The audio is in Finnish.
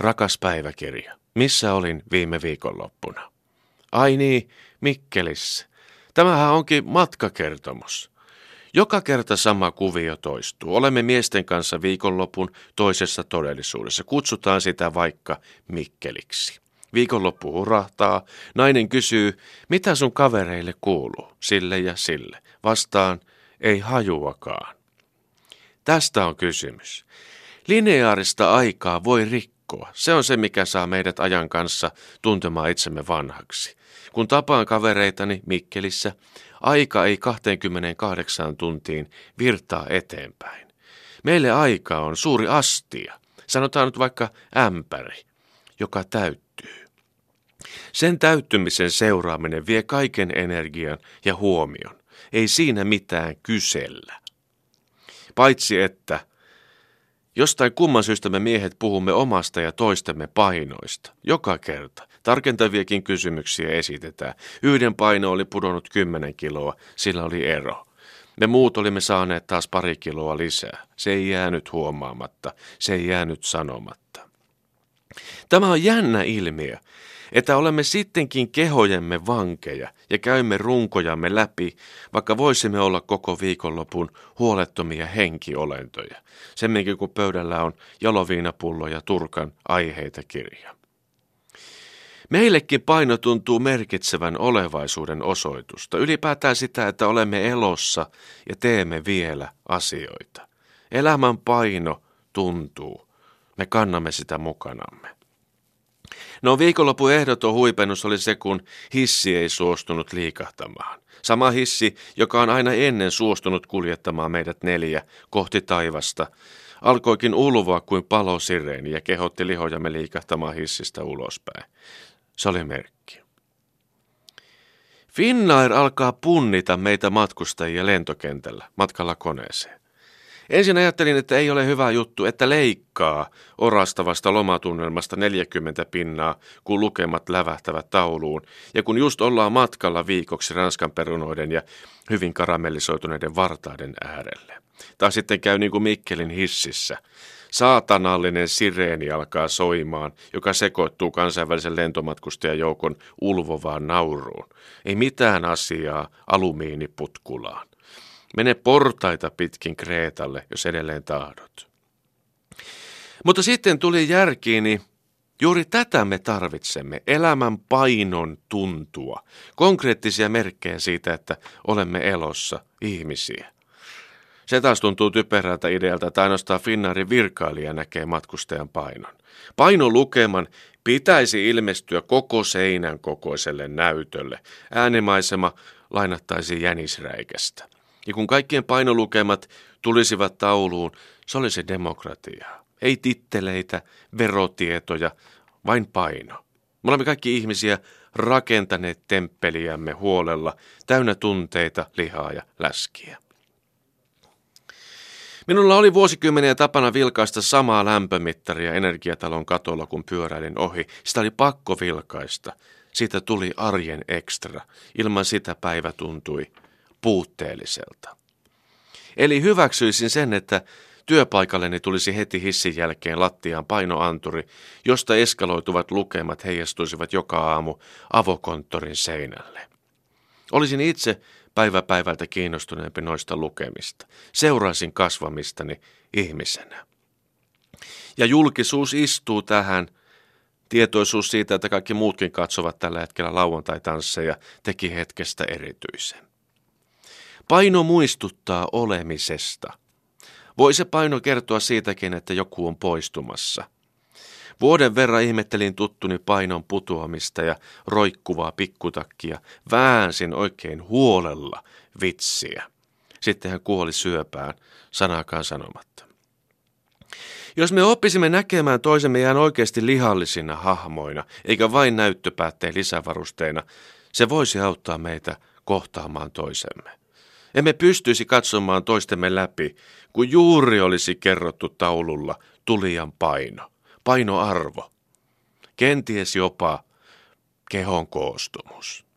Rakas päiväkirja, missä olin viime viikonloppuna? Ai niin, Mikkelissä. Tämähän onkin matkakertomus. Joka kerta sama kuvio toistuu. Olemme miesten kanssa viikonlopun toisessa todellisuudessa. Kutsutaan sitä vaikka Mikkeliksi. Viikonloppu hurahtaa. Nainen kysyy, mitä sun kavereille kuuluu, sille ja sille. Vastaan, ei hajuakaan. Tästä on kysymys. Lineaarista aikaa voi rikkoa. Se on se, mikä saa meidät ajan kanssa tuntemaan itsemme vanhaksi. Kun tapaan kavereitani Mikkelissä, aika ei 28 tuntiin virtaa eteenpäin. Meille aika on suuri astia, sanotaan nyt vaikka ämpäri, joka täyttyy. Sen täyttymisen seuraaminen vie kaiken energian ja huomion. Ei siinä mitään kysellä. Paitsi että Jostain kumman syystä me miehet puhumme omasta ja toistemme painoista. Joka kerta. Tarkentaviakin kysymyksiä esitetään. Yhden paino oli pudonnut 10 kiloa, sillä oli ero. Me muut olimme saaneet taas pari kiloa lisää. Se ei jäänyt huomaamatta, se ei jäänyt sanomatta. Tämä on jännä ilmiö, että olemme sittenkin kehojemme vankeja ja käymme runkojamme läpi, vaikka voisimme olla koko viikonlopun huolettomia henkiolentoja, semminkin kun pöydällä on jaloviinapullo ja turkan aiheita kirja. Meillekin paino tuntuu merkitsevän olevaisuuden osoitusta, ylipäätään sitä, että olemme elossa ja teemme vielä asioita. Elämän paino tuntuu. Me kannamme sitä mukanamme. No viikonlopun ehdoton huipennus oli se, kun hissi ei suostunut liikahtamaan. Sama hissi, joka on aina ennen suostunut kuljettamaan meidät neljä kohti taivasta, alkoikin ulvoa kuin palosireeni ja kehotti lihojamme liikahtamaan hissistä ulospäin. Se oli merkki. Finnair alkaa punnita meitä matkustajia lentokentällä matkalla koneeseen. Ensin ajattelin, että ei ole hyvä juttu, että leikkaa orastavasta lomatunnelmasta 40 pinnaa, kun lukemat lävähtävät tauluun, ja kun just ollaan matkalla viikoksi Ranskan perunoiden ja hyvin karamellisoituneiden vartaiden äärelle. Tai sitten käy niin kuin Mikkelin hississä. Saatanallinen sireeni alkaa soimaan, joka sekoittuu kansainvälisen lentomatkustajajoukon ulvovaan nauruun. Ei mitään asiaa alumiiniputkulaan. Mene portaita pitkin Kreetalle, jos edelleen tahdot. Mutta sitten tuli järkiini, juuri tätä me tarvitsemme, elämän painon tuntua, konkreettisia merkkejä siitä, että olemme elossa ihmisiä. Se taas tuntuu typerältä idealta, että ainoastaan Finnaarin virkailija näkee matkustajan painon. Painon lukeman pitäisi ilmestyä koko seinän kokoiselle näytölle. Äänimaisema lainattaisiin jänisräikästä. Ja kun kaikkien painolukemat tulisivat tauluun, se olisi demokratiaa. Ei titteleitä, verotietoja, vain paino. Me olemme kaikki ihmisiä rakentaneet temppeliämme huolella, täynnä tunteita, lihaa ja läskiä. Minulla oli vuosikymmeniä tapana vilkaista samaa lämpömittaria energiatalon katolla, kun pyöräilin ohi. Sitä oli pakko vilkaista. Siitä tuli arjen ekstra. Ilman sitä päivä tuntui puutteelliselta. Eli hyväksyisin sen, että työpaikalleni tulisi heti hissin jälkeen lattiaan painoanturi, josta eskaloituvat lukemat heijastuisivat joka aamu avokonttorin seinälle. Olisin itse päivä päivältä kiinnostuneempi noista lukemista. Seuraisin kasvamistani ihmisenä. Ja julkisuus istuu tähän. Tietoisuus siitä, että kaikki muutkin katsovat tällä hetkellä lauantai-tansseja, teki hetkestä erityisen. Paino muistuttaa olemisesta. Voi se paino kertoa siitäkin, että joku on poistumassa. Vuoden verran ihmettelin tuttuni painon putoamista ja roikkuvaa pikkutakkia. Väänsin oikein huolella vitsiä. Sitten hän kuoli syöpään, sanakaan sanomatta. Jos me oppisimme näkemään toisemme ihan oikeasti lihallisina hahmoina, eikä vain näyttöpäätteen lisävarusteina, se voisi auttaa meitä kohtaamaan toisemme. Emme pystyisi katsomaan toistemme läpi, kun juuri olisi kerrottu taululla tulijan paino, painoarvo, kenties jopa kehon koostumus.